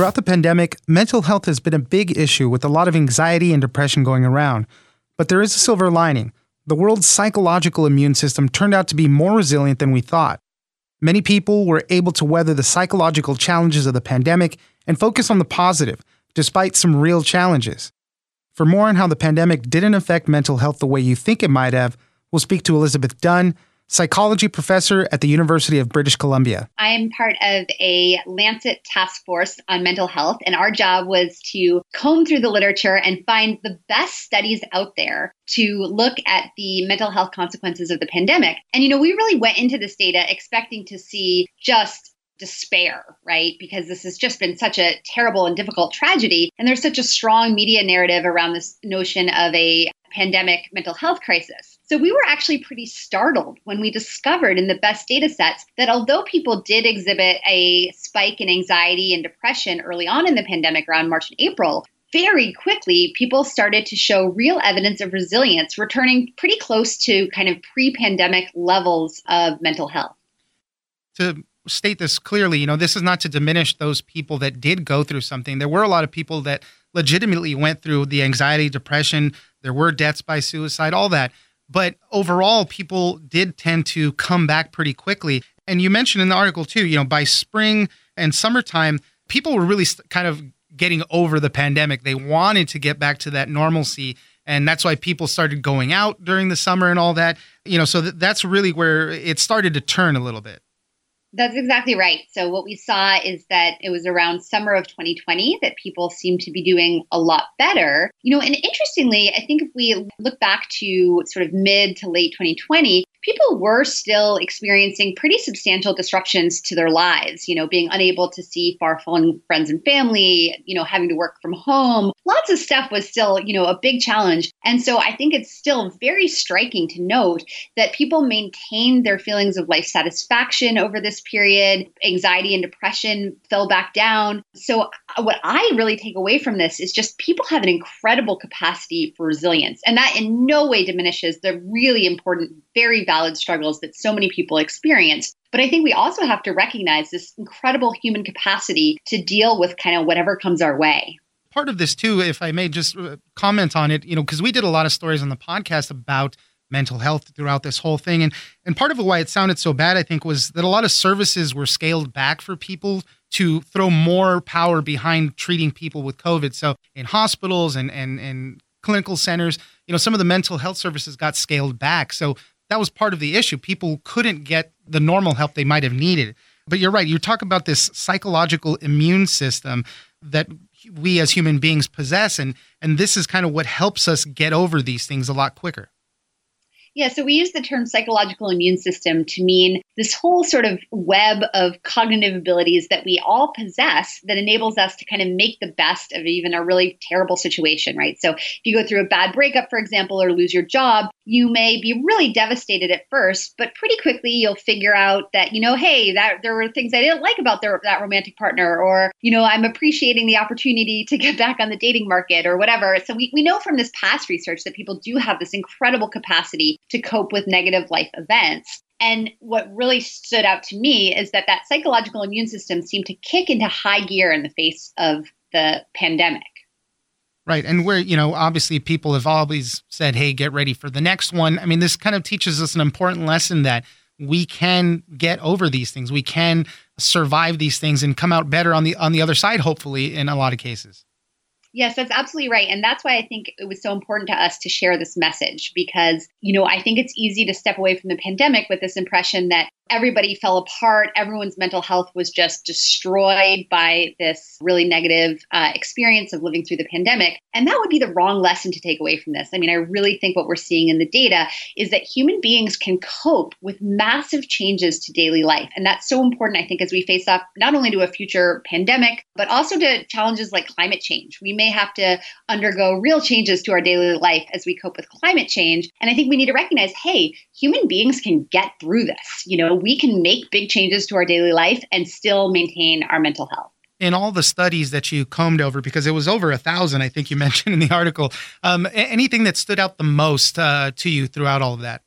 Throughout the pandemic, mental health has been a big issue with a lot of anxiety and depression going around. But there is a silver lining. The world's psychological immune system turned out to be more resilient than we thought. Many people were able to weather the psychological challenges of the pandemic and focus on the positive, despite some real challenges. For more on how the pandemic didn't affect mental health the way you think it might have, we'll speak to Elizabeth Dunn, psychology professor at the University of British Columbia. I am part of a Lancet task force on mental health, and our job was to comb through the literature and find the best studies out there to look at the mental health consequences of the pandemic. And, you know, we really went into this data expecting to see just despair, right? Because this has just been such a terrible and difficult tragedy. And there's such a strong media narrative around this notion of a pandemic mental health crisis. So we were actually pretty startled when we discovered in the best data sets that although people did exhibit a spike in anxiety and depression early on in the pandemic around March and April, very quickly people started to show real evidence of resilience, returning pretty close to kind of pre pandemic levels of mental health. To state this clearly, you know, this is not to diminish those people that did go through something. There were a lot of people that legitimately went through the anxiety, depression, there were deaths by suicide, all that. But overall, people did tend to come back pretty quickly. And you mentioned in the article too, you know, by spring and summertime, people were really kind of getting over the pandemic. They wanted to get back to that normalcy. And that's why people started going out during the summer and all that. You know, so that's really where it started to turn a little bit. That's exactly right. So, what we saw is that it was around summer of 2020 that people seemed to be doing a lot better. You know, and interestingly, I think if we look back to sort of mid to late 2020, people were still experiencing pretty substantial disruptions to their lives, you know, being unable to see far flung friends and family, you know, having to work from home. Lots of stuff was still, you know, a big challenge. And so I think it's still very striking to note that people maintained their feelings of life satisfaction over this period. Anxiety and depression fell back down. So uh, what I really take away from this is just people have an incredible capacity for resilience. And that in no way diminishes the really important, very valid struggles that so many people experience. But I think we also have to recognize this incredible human capacity to deal with kind of whatever comes our way. Part of this, too, if I may just uh, comment on it, you know, because we did a lot of stories on the podcast about mental health throughout this whole thing. And and part of why it sounded so bad, I think, was that a lot of services were scaled back for people to throw more power behind treating people with COVID. So in hospitals and and and clinical centers, you know, some of the mental health services got scaled back. So that was part of the issue. People couldn't get the normal help they might have needed. But you're right. You talk about this psychological immune system that we as human beings possess and and this is kind of what helps us get over these things a lot quicker. Yeah, so we use the term psychological immune system to mean this whole sort of web of cognitive abilities that we all possess that enables us to kind of make the best of even a really terrible situation, right? So if you go through a bad breakup, for example, or lose your job, you may be really devastated at first, but pretty quickly you'll figure out that, you know, hey, that there were things I didn't like about their, that romantic partner, or, you know, I'm appreciating the opportunity to get back on the dating market or whatever. So we, we know from this past research that people do have this incredible capacity to cope with negative life events. And what really stood out to me is that that psychological immune system seemed to kick into high gear in the face of the pandemic. Right. And where, you know, obviously people have always said, hey, get ready for the next one. I mean, this kind of teaches us an important lesson that we can get over these things. We can survive these things and come out better on the on the other side, hopefully, in a lot of cases. Yes, that's absolutely right. And that's why I think it was so important to us to share this message because, you know, I think it's easy to step away from the pandemic with this impression that everybody fell apart. Everyone's mental health was just destroyed by this really negative uh, experience of living through the pandemic. And that would be the wrong lesson to take away from this. I mean, I really think what we're seeing in the data is that human beings can cope with massive changes to daily life. And that's so important, I think, as we face up not only to a future pandemic, but also to challenges like climate change. We may have to undergo real changes to our daily life as we cope with climate change. And I think we need to recognize hey, human beings can get through this. You know, we can make big changes to our daily life and still maintain our mental health in all the studies that you combed over, because it was over a thousand, I think you mentioned in the article, um, anything that stood out the most uh, to you throughout all of that?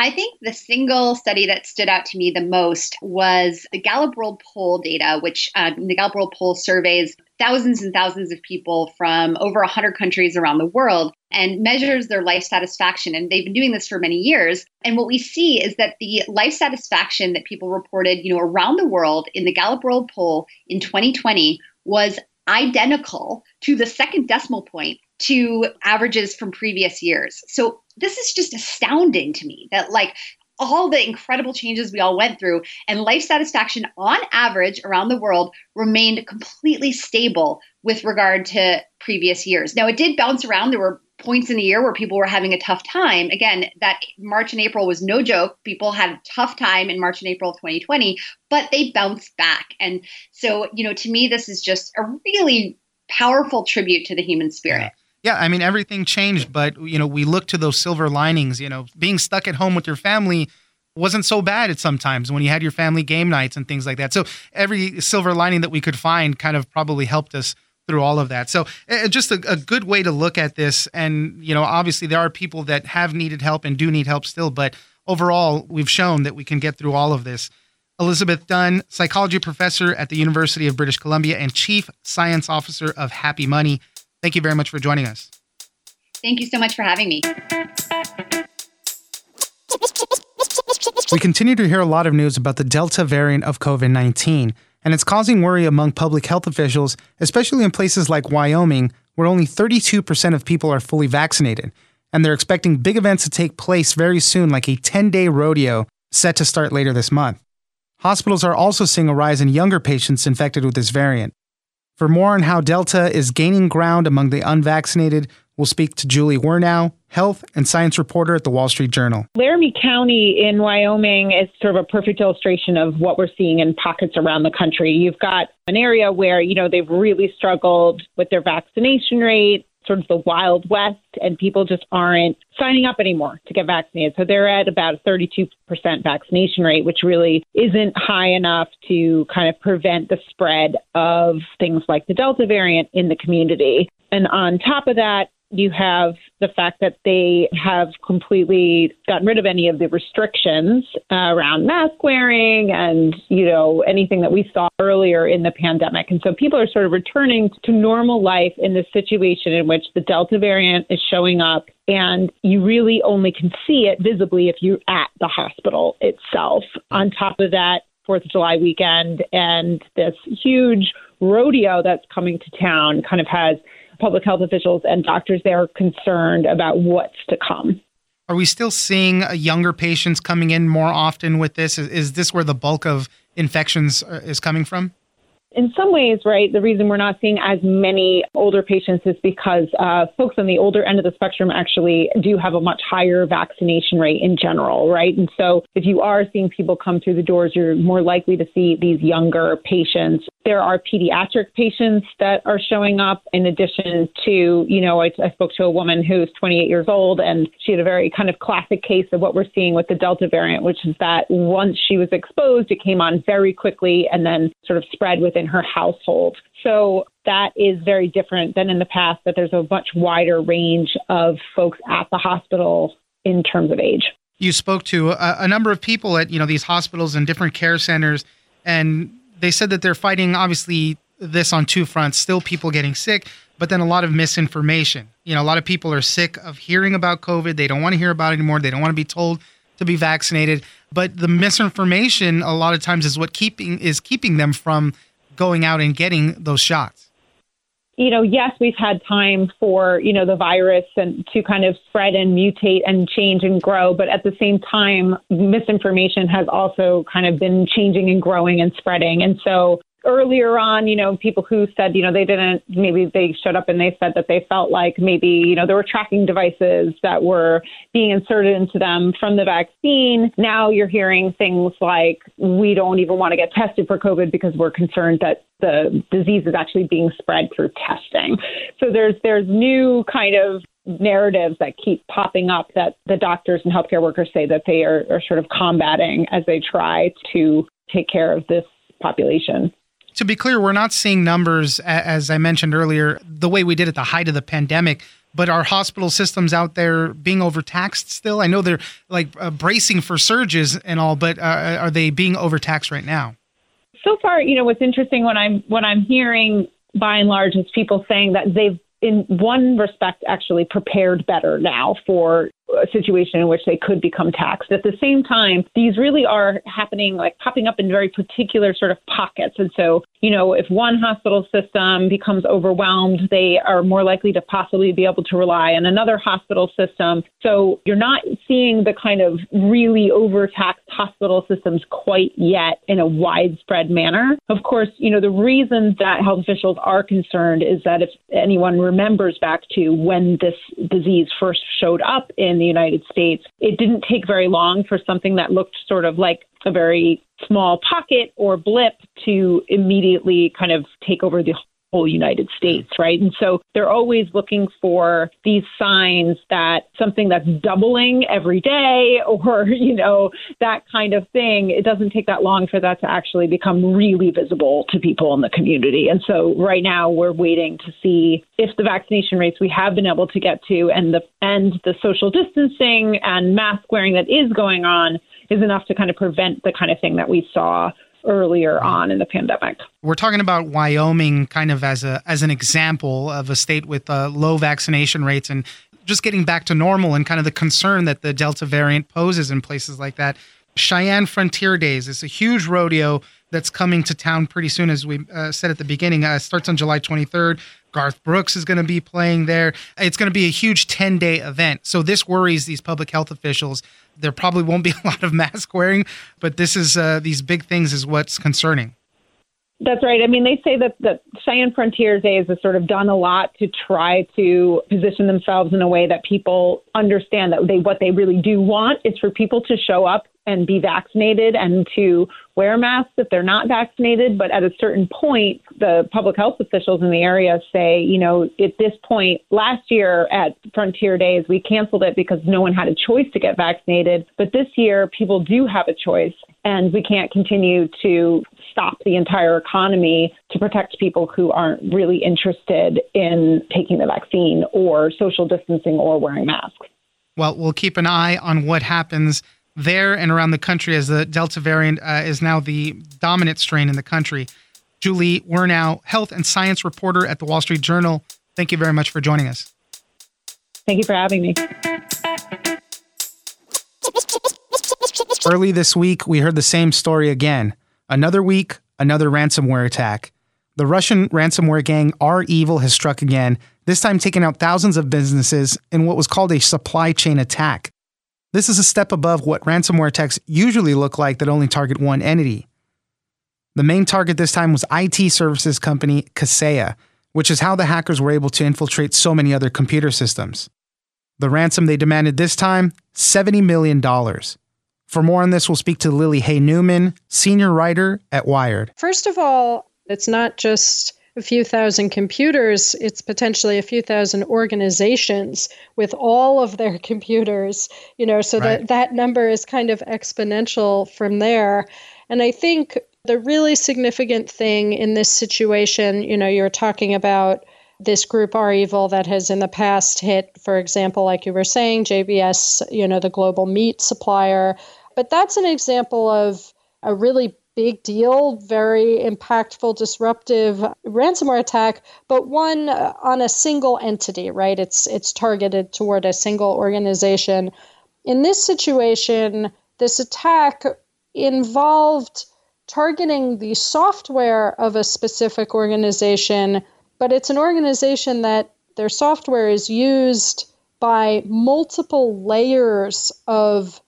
I think the single study that stood out to me the most was the Gallup World Poll data, which uh, the Gallup World Poll surveys thousands and thousands of people from over 100 countries around the world and measures their life satisfaction. And they've been doing this for many years. And what we see is that the life satisfaction that people reported, you know, around the world in the Gallup World Poll in 2020 was identical to the second decimal point to averages from previous years. So this is just astounding to me that like all the incredible changes we all went through and life satisfaction on average around the world remained completely stable with regard to previous years. Now it did bounce around. There were points in the year where people were having a tough time. Again, that March and April was no joke. People had a tough time in March and April of 2020, but they bounced back. And so, you know, to me, this is just a really powerful tribute to the human spirit. Yeah. Yeah, I mean everything changed, but you know we look to those silver linings. You know, being stuck at home with your family wasn't so bad at sometimes when you had your family game nights and things like that. So every silver lining that we could find kind of probably helped us through all of that. So uh, just a, a, good way to look at this. And you know, obviously there are people that have needed help and do need help still, but overall we've shown that we can get through all of this. Elizabeth Dunn, psychology professor at the University of British Columbia and chief science officer of Happy Money. Thank you very much for joining us. Thank you so much for having me. We continue to hear a lot of news about the Delta variant of COVID 19, and it's causing worry among public health officials, especially in places like Wyoming, where only 32% of people are fully vaccinated. And they're expecting big events to take place very soon, like a 10 day rodeo set to start later this month. Hospitals are also seeing a rise in younger patients infected with this variant. For more on how Delta is gaining ground among the unvaccinated, we'll speak to Julie Wernau, health and science reporter at the Wall Street Journal. Laramie County in Wyoming is sort of a perfect illustration of what we're seeing in pockets around the country. You've got an area where, you know, they've really struggled with their vaccination rate sort of the Wild West, and people just aren't signing up anymore to get vaccinated. So they're at about a 32% vaccination rate, which really isn't high enough to kind of prevent the spread of things like the Delta variant in the community. And on top of that, you have the fact that they have completely gotten rid of any of the restrictions uh, around mask wearing and you know anything that we saw earlier in the pandemic. And so people are sort of returning to normal life in this situation in which the delta variant is showing up and you really only can see it visibly if you're at the hospital itself. On top of that Fourth of July weekend and this huge rodeo that's coming to town kind of has public health officials and doctors there are concerned about what's to come. Are we still seeing uh, younger patients coming in more often with this? Is, is this where the bulk of infections uh, is coming from? in some ways, right, the reason we're not seeing as many older patients is because uh, folks on the older end of the spectrum actually do have a much higher vaccination rate in general, right? And so if you are seeing people come through the doors, you're more likely to see these younger patients. There are pediatric patients that are showing up in addition to, you know, I, I spoke to a woman who's 28 years old and she had a very kind of classic case of what we're seeing with the Delta variant, which is that once she was exposed, it came on very quickly and then sort of spread within her household. So that is very different than in the past, that there's a much wider range of folks at the hospital in terms of age. You spoke to a, a number of people at you know these hospitals and different care centers, and they said that they're fighting obviously this on two fronts. Still, people getting sick, but then a lot of misinformation. You know, a lot of people are sick of hearing about COVID. They don't want to hear about it anymore. They don't want to be told to be vaccinated. But the misinformation a lot of times is what keeping is keeping them from going out and getting those shots. You know, yes, we've had time for, you know, the virus and to kind of spread and mutate and change and grow. But at the same time, misinformation has also kind of been changing and growing and spreading. And so earlier on, you know, people who said, you know, they didn't, maybe they showed up and they said that they felt like maybe, you know, there were tracking devices that were being inserted into them from the vaccine. Now you're hearing things like, we don't even want to get tested for COVID because we're concerned that the disease is actually being spread through testing. So there's, there's new kind of narratives that keep popping up that the doctors and healthcare workers say that they are, are sort of combating as they try to take care of this population to be clear, we're not seeing numbers, as I mentioned earlier, the way we did at the height of the pandemic. But are hospital systems out there being overtaxed still? I know they're like uh, bracing for surges and all, but uh, are they being overtaxed right now? So far, you know, what's interesting when I'm when I'm hearing by and large is people saying that they've in one respect actually prepared better now for situation in which they could become taxed. At the same time, these really are happening, like popping up in very particular sort of pockets. And so, you know, if one hospital system becomes overwhelmed, they are more likely to possibly be able to rely on another hospital system. So you're not seeing the kind of really overtaxed hospital systems quite yet in a widespread manner. Of course, you know, the reason that health officials are concerned is that if anyone remembers back to when this disease first showed up in the United States, it didn't take very long for something that looked sort of like a very small pocket or blip to immediately kind of take over the whole United States, right? And so they're always looking for these signs that something that's doubling every day or, you know, that kind of thing. It doesn't take that long for that to actually become really visible to people in the community. And so right now we're waiting to see if the vaccination rates we have been able to get to and the and the social distancing and mask wearing that is going on is enough to kind of prevent the kind of thing that we saw earlier on in the pandemic. We're talking about Wyoming kind of as a as an example of a state with uh, low vaccination rates and just getting back to normal and kind of the concern that the Delta variant poses in places like that. Cheyenne Frontier Days is a huge rodeo that's coming to town pretty soon, as we uh, said at the beginning. Uh, starts on July 23rd. Garth Brooks is going to be playing there. It's going to be a huge 10 day event. So this worries these public health officials. There probably won't be a lot of mask wearing, but this is uh, these big things is what's concerning. That's right. I mean, they say that the Cheyenne Frontier Days has sort of done a lot to try to position themselves in a way that people understand that they what they really do want is for people to show up and be vaccinated and to wear masks if they're not vaccinated. But at a certain point, the public health officials in the area say, you know, at this point, last year at Frontier Days, we canceled it because no one had a choice to get vaccinated. But this year, people do have a choice, and we can't continue to stop the entire economy to protect people who aren't really interested in taking the vaccine or social distancing or wearing masks. Well, we'll keep an eye on what happens there and around the country as the Delta variant uh, is now the dominant strain in the country. Julie Wernau, health and science reporter at the Wall Street Journal. Thank you very much for joining us. Thank you for having me. Early this week, we heard the same story again. Another week, another ransomware attack. The Russian ransomware gang REvil has struck again, this time taking out thousands of businesses in what was called a supply chain attack. This is a step above what ransomware attacks usually look like that only target one entity. The main target this time was IT services company Kaseya, which is how the hackers were able to infiltrate so many other computer systems. The ransom they demanded this time $70 million. For more on this, we'll speak to Lily Hay Newman, senior writer at Wired. First of all, it's not just a few thousand computers, it's potentially a few thousand organizations with all of their computers, you know, so right. that that number is kind of exponential from there. And I think the really significant thing in this situation, you know, you're talking about this group REvil that has in the past hit, for example, like you were saying, JBS, you know, the global meat supplier. But that's an example of a really big deal, very impactful, disruptive ransomware attack, but one uh, on a single entity, right? It's it's targeted toward a single organization. In this situation, this attack involved targeting the software of a specific organization but it's an organization that their software is used by multiple layers of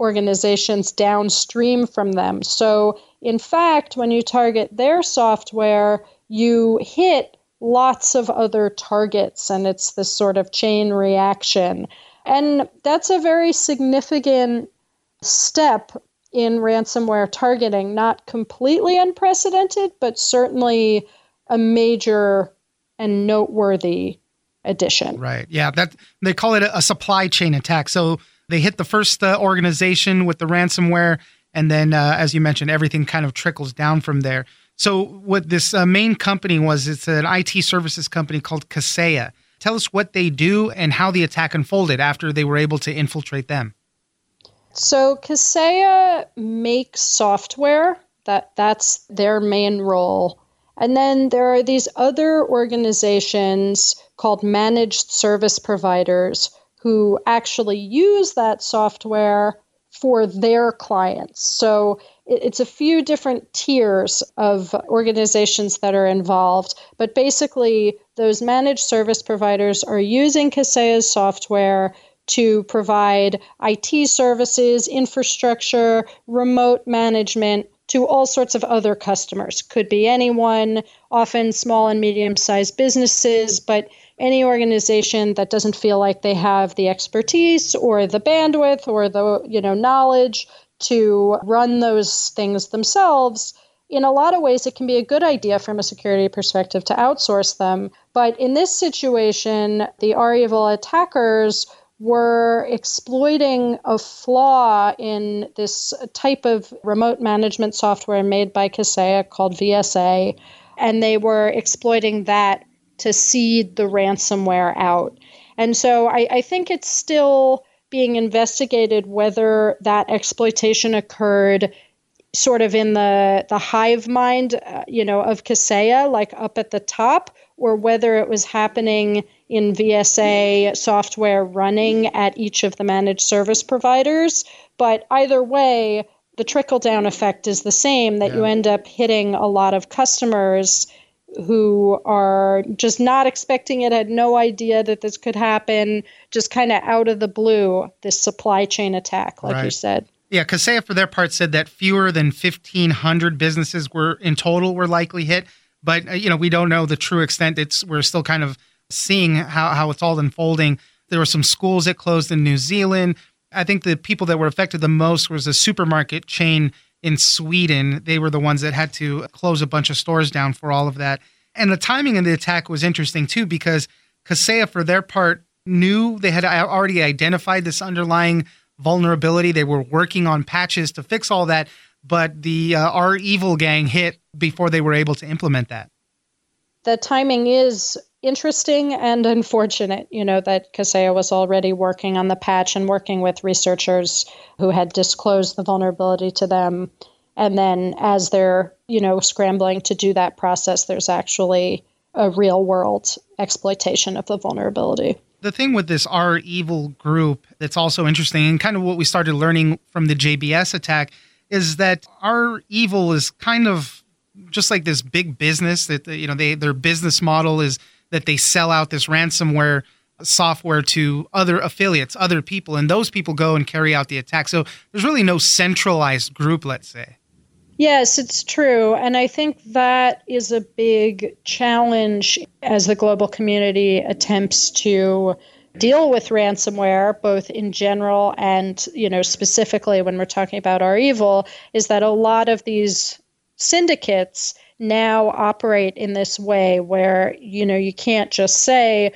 organizations downstream from them. So, in fact, when you target their software, you hit lots of other targets, and it's this sort of chain reaction. And that's a very significant step in ransomware targeting, not completely unprecedented, but certainly a major and noteworthy addition. Right. Yeah. That they call it a, supply chain attack. So they hit the first uh, organization with the ransomware, and then, uh, as you mentioned, everything kind of trickles down from there. So what this uh, main company was, it's an IT services company called Kaseya. Tell us what they do and how the attack unfolded after they were able to infiltrate them. So Kaseya makes software. That that's their main role. And then there are these other organizations called managed service providers who actually use that software for their clients. So it's a few different tiers of organizations that are involved, but basically, those managed service providers are using Kaseya's software to provide IT services, infrastructure, remote management to all sorts of other customers. Could be anyone, often small and medium sized businesses, but any organization that doesn't feel like they have the expertise or the bandwidth or the you know knowledge to run those things themselves in a lot of ways it can be a good idea from a security perspective to outsource them. But in this situation the REvil attackers were exploiting a flaw in this type of remote management software made by Kaseya called VSA and they were exploiting that to seed the ransomware out and so I, I think it's still being investigated whether that exploitation occurred sort of in the the hive mind, uh, you know, of Kaseya, like up at the top, or whether it was happening in VSA software running at each of the managed service providers. But either way, the trickle down effect is the same that yeah. you end up hitting a lot of customers who are just not expecting it, had no idea that this could happen, just kind of out of the blue, this supply chain attack, like right. you said. Yeah, Kaseya for their part said that fewer than 1,500 businesses were in total were likely hit, but uh, you know we don't know the true extent. It's we're still kind of seeing how how it's all unfolding. There were some schools that closed in New Zealand. I think the people that were affected the most was a supermarket chain in Sweden. They were the ones that had to close a bunch of stores down for all of that. And the timing of the attack was interesting too, because Kaseya, for their part, knew they had already identified this underlying vulnerability. They were working on patches to fix all that, but the uh, REvil gang hit before they were able to implement that. The timing is interesting and unfortunate, you know, that Kaseya was already working on the patch and working with researchers who had disclosed the vulnerability to them. And then as they're, you know, scrambling to do that process, there's actually a real world exploitation of the vulnerability. The thing with this REvil group that's also interesting and kind of what we started learning from the JBS attack is that REvil is kind of just like this big business that you know they their business model is that they sell out this ransomware software to other affiliates, other people, and those people go and carry out the attack. So there's really no centralized group, let's say. Yes, it's true. And I think that is a big challenge as the global community attempts to deal with ransomware both in general and you know specifically when we're talking about REvil is that a lot of these syndicates now operate in this way where you know you can't just say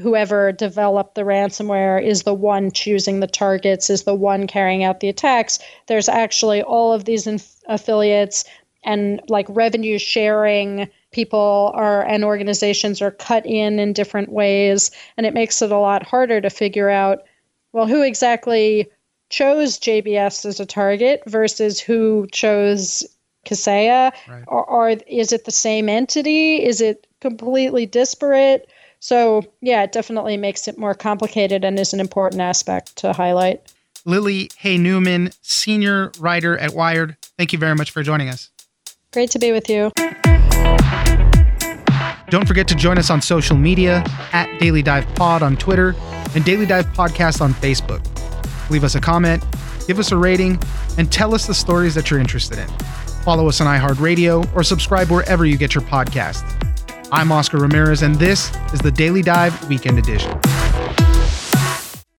whoever developed the ransomware is the one choosing the targets is the one carrying out the attacks. There's actually all of these inf- affiliates and like revenue sharing people are and organizations are cut in in different ways and it makes it a lot harder to figure out well who exactly chose JBS as a target versus who chose Kaseya? Right. Or, or is it the same entity? Is it completely disparate? So, yeah, it definitely makes it more complicated and is an important aspect to highlight. Lily Hay Newman, senior writer at Wired, thank you very much for joining us. Great to be with you. Don't forget to join us on social media at Daily Dive Pod on Twitter and Daily Dive Podcast on Facebook. Leave us a comment, give us a rating, and tell us the stories that you're interested in. Follow us on iHeartRadio or subscribe wherever you get your podcasts. I'm Oscar Ramirez, and this is the Daily Dive Weekend Edition.